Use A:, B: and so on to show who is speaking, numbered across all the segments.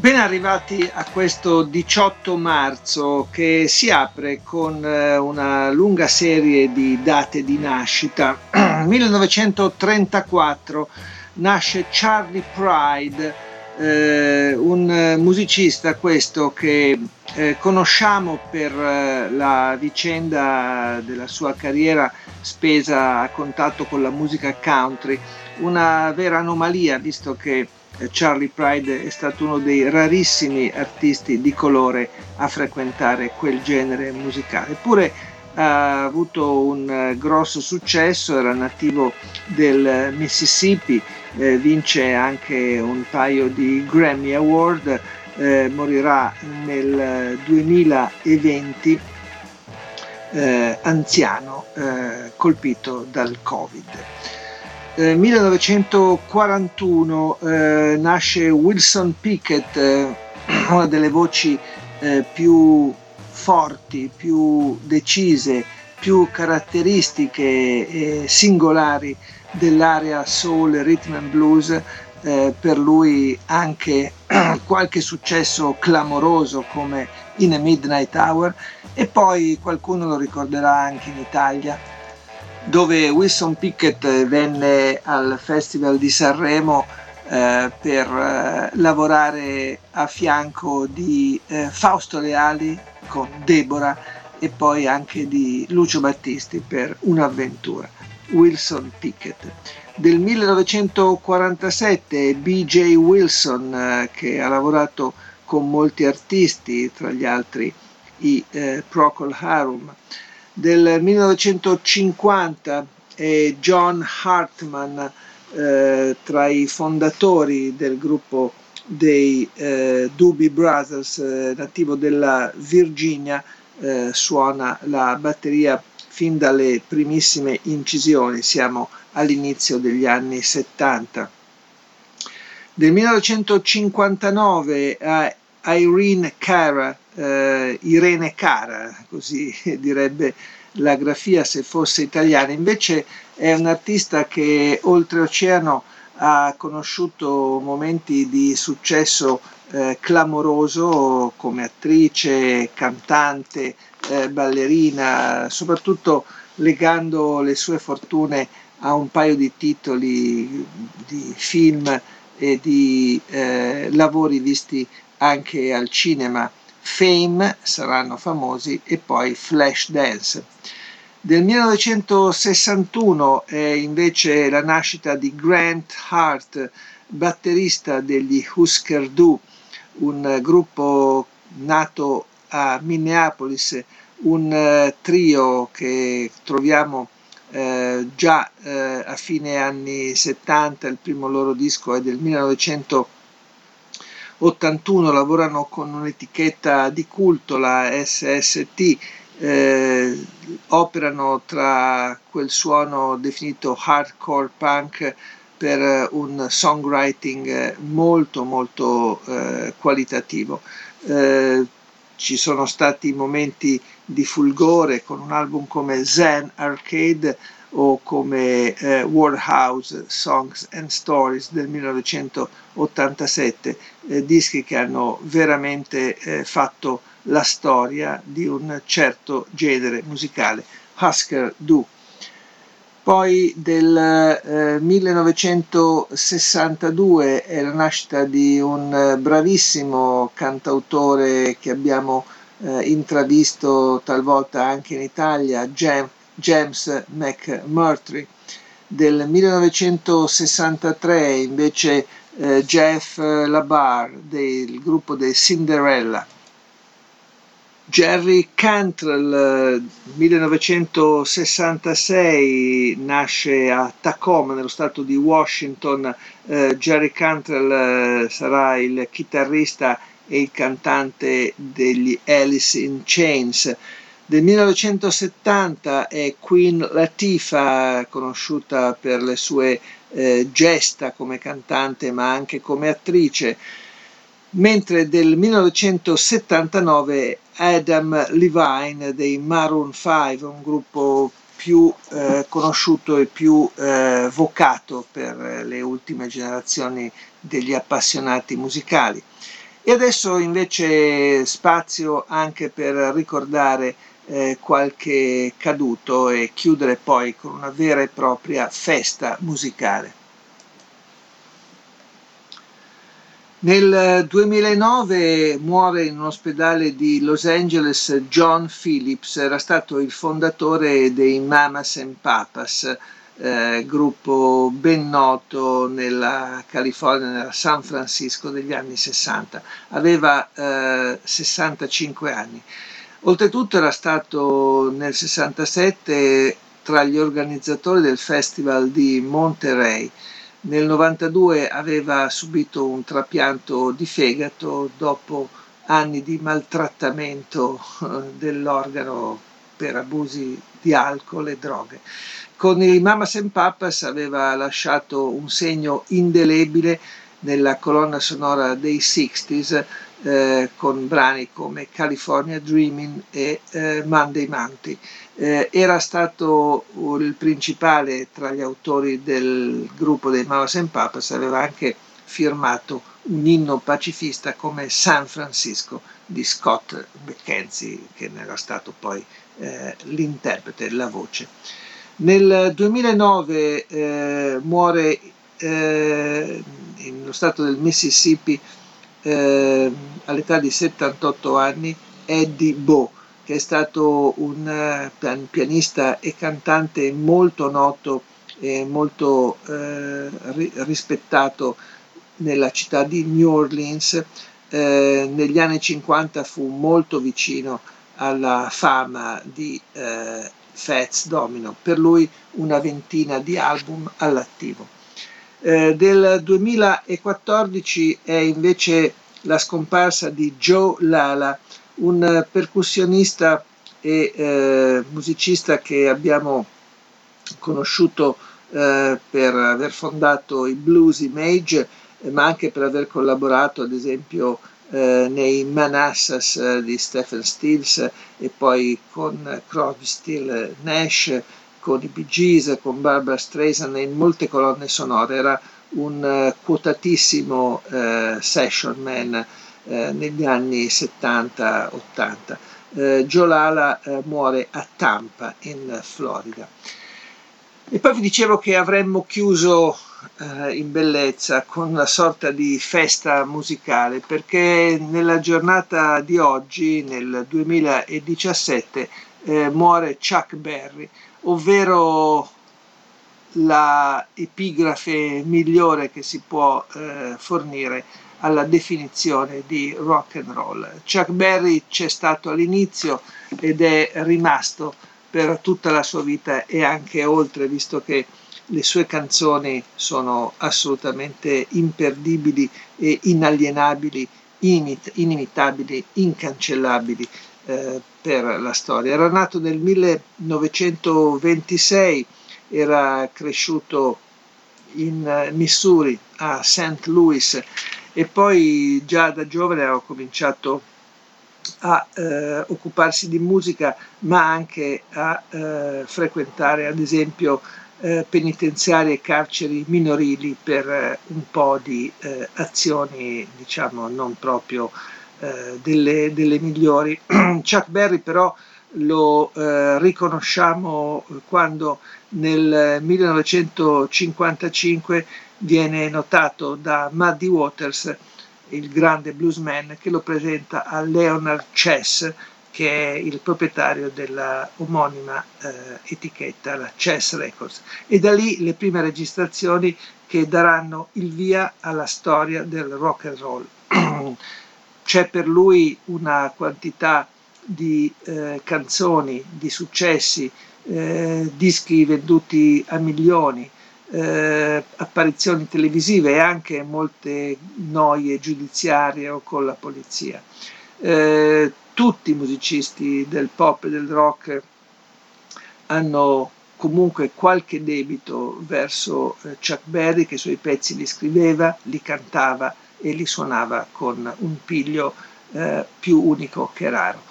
A: Ben arrivati a questo 18 marzo che si apre con eh, una lunga serie di date di nascita. 1934 nasce Charlie Pride, eh, un musicista questo che eh, conosciamo per eh, la vicenda della sua carriera spesa a contatto con la musica country, una vera anomalia visto che Charlie Pride è stato uno dei rarissimi artisti di colore a frequentare quel genere musicale. Eppure ha avuto un eh, grosso successo, era nativo del Mississippi, eh, vince anche un paio di Grammy Award, eh, morirà nel 2020 eh, anziano eh, colpito dal Covid. 1941 eh, nasce Wilson Pickett, eh, una delle voci eh, più forti, più decise, più caratteristiche e singolari dell'area soul, rhythm and blues. Eh, per lui anche qualche successo clamoroso come In a Midnight Hour e poi qualcuno lo ricorderà anche in Italia dove Wilson Pickett venne al Festival di Sanremo eh, per eh, lavorare a fianco di eh, Fausto Leali con Deborah e poi anche di Lucio Battisti per un'avventura. Wilson Pickett. Del 1947 BJ Wilson che ha lavorato con molti artisti, tra gli altri i Procol Harum del 1950 è John Hartman eh, tra i fondatori del gruppo dei eh, Doobie Brothers, eh, nativo della Virginia, eh, suona la batteria fin dalle primissime incisioni, siamo all'inizio degli anni 70. Del 1959 a Irene Cara eh, Irene Cara, così direbbe la grafia se fosse italiana, invece è un artista che oltreoceano ha conosciuto momenti di successo eh, clamoroso come attrice, cantante, eh, ballerina, soprattutto legando le sue fortune a un paio di titoli di film e di eh, lavori visti anche al cinema Fame saranno famosi e poi Flashdance. Del 1961 è invece la nascita di Grant Hart, batterista degli Husker Du, un gruppo nato a Minneapolis, un eh, trio che troviamo eh, già eh, a fine anni 70, il primo loro disco è del 1960 81 lavorano con un'etichetta di culto, la SST, eh, operano tra quel suono definito hardcore punk per un songwriting molto molto eh, qualitativo. Eh, ci sono stati momenti di fulgore con un album come Zen Arcade o come eh, Warhouse Songs and Stories del 1987, eh, dischi che hanno veramente eh, fatto la storia di un certo genere musicale, Husker Du. Poi del 1962 eh, è la nascita di un eh, bravissimo cantautore che abbiamo eh, intravisto talvolta anche in Italia, Jam James McMurtry. Del 1963 invece eh, Jeff Labar del gruppo dei Cinderella. Jerry Cantrell, 1966, nasce a Tacoma, nello stato di Washington. Eh, Jerry Cantrell eh, sarà il chitarrista e il cantante degli Alice in Chains. Del 1970 è Queen Latifah, conosciuta per le sue eh, gesta come cantante ma anche come attrice, mentre del 1979 Adam Levine dei Maroon 5, un gruppo più eh, conosciuto e più eh, vocato per le ultime generazioni degli appassionati musicali. E adesso invece spazio anche per ricordare eh, qualche caduto e chiudere poi con una vera e propria festa musicale. Nel 2009 muore in un ospedale di Los Angeles John Phillips, era stato il fondatore dei Mamas and Papas, eh, gruppo ben noto nella California, nella San Francisco degli anni 60. Aveva eh, 65 anni. Oltretutto era stato nel 67 tra gli organizzatori del Festival di Monterey. Nel 92 aveva subito un trapianto di fegato dopo anni di maltrattamento eh, dell'organo per abusi di alcol e droghe. Con i Mamas and Papas aveva lasciato un segno indelebile nella colonna sonora dei 60s eh, con brani come California Dreaming e eh, Monday Monday. Eh, era stato il principale tra gli autori del gruppo dei Mamas and Papas, aveva anche firmato un inno pacifista come San Francisco di Scott McKenzie, che ne era stato poi eh, l'interprete, la voce. Nel 2009 eh, muore eh, nello stato del Mississippi eh, all'età di 78 anni Eddie Bo, che è stato un uh, pianista e cantante molto noto e molto eh, ri- rispettato nella città di New Orleans. Eh, negli anni 50 fu molto vicino alla fama di eh, Fats Domino, per lui una ventina di album all'attivo. Eh, del 2014 è invece la scomparsa di Joe Lala, un percussionista e eh, musicista che abbiamo conosciuto eh, per aver fondato i Blues Image, eh, ma anche per aver collaborato ad esempio eh, nei Manassas di Stephen Stills e poi con Crosby, Still Nash, con i Bee Gees, con Barbara Streisand e in molte colonne sonore. Era un uh, quotatissimo uh, session man uh, negli anni 70-80. Joe Lala muore a Tampa, in Florida. E poi vi dicevo che avremmo chiuso eh, in bellezza con una sorta di festa musicale perché nella giornata di oggi, nel 2017, eh, muore Chuck Berry, ovvero la epigrafe migliore che si può eh, fornire alla definizione di rock and roll. Chuck Berry c'è stato all'inizio ed è rimasto per tutta la sua vita e anche oltre, visto che le sue canzoni sono assolutamente imperdibili e inalienabili, inimit- inimitabili, incancellabili eh, per la storia. Era nato nel 1926, era cresciuto in eh, Missouri, a St. Louis, e poi già da giovane aveva cominciato a eh, occuparsi di musica, ma anche a eh, frequentare ad esempio eh, penitenziari e carceri minorili per eh, un po' di azioni, diciamo, non proprio eh, delle, delle, migliori. Chuck Berry però lo riconosciamo quando nel 1955 viene notato da Muddy Waters il grande bluesman che lo presenta a Leonard Chess che è il proprietario della omonima eh, etichetta, la Chess Records. E da lì le prime registrazioni che daranno il via alla storia del rock and roll. C'è per lui una quantità di eh, canzoni, di successi, eh, dischi venduti a milioni, eh, apparizioni televisive e anche molte noie giudiziarie o con la polizia. Eh, tutti i musicisti del pop e del rock hanno comunque qualche debito verso eh, Chuck Berry che i suoi pezzi li scriveva, li cantava e li suonava con un piglio eh, più unico che raro.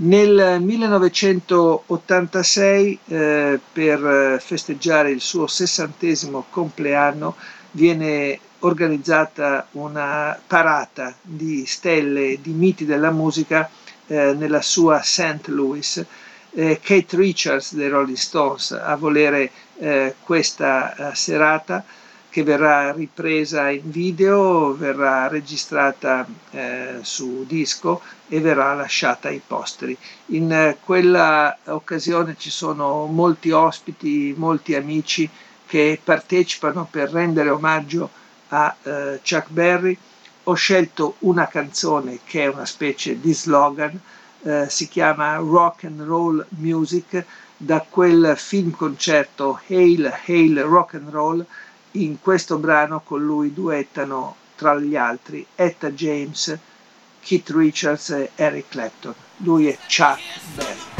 A: Nel 1986, eh, per festeggiare il suo sessantesimo compleanno, viene organizzata una parata di stelle, di miti della musica eh, nella sua St. Louis. Eh, Kate Richards dei Rolling Stones a volere eh, questa eh, serata che verrà ripresa in video, verrà registrata eh, su disco e verrà lasciata ai posteri. In eh, quella occasione ci sono molti ospiti, molti amici che partecipano per rendere omaggio a eh, Chuck Berry. Ho scelto una canzone che è una specie di slogan, eh, si chiama Rock and Roll Music da quel film concerto Hail Hail Rock and Roll in questo brano con lui duettano tra gli altri Etta James, Keith Richards e Eric Clapton. Lui è Chuck Berry.